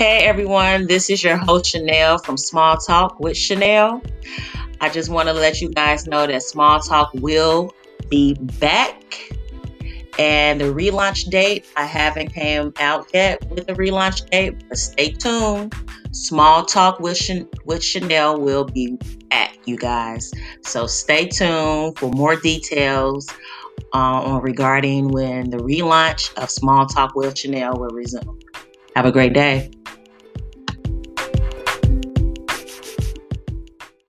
Hey everyone, this is your host Chanel from Small Talk with Chanel. I just want to let you guys know that Small Talk will be back. And the relaunch date, I haven't came out yet with the relaunch date, but stay tuned. Small Talk with, Ch- with Chanel will be back, you guys. So stay tuned for more details uh, regarding when the relaunch of Small Talk with Chanel will resume. Have a great day.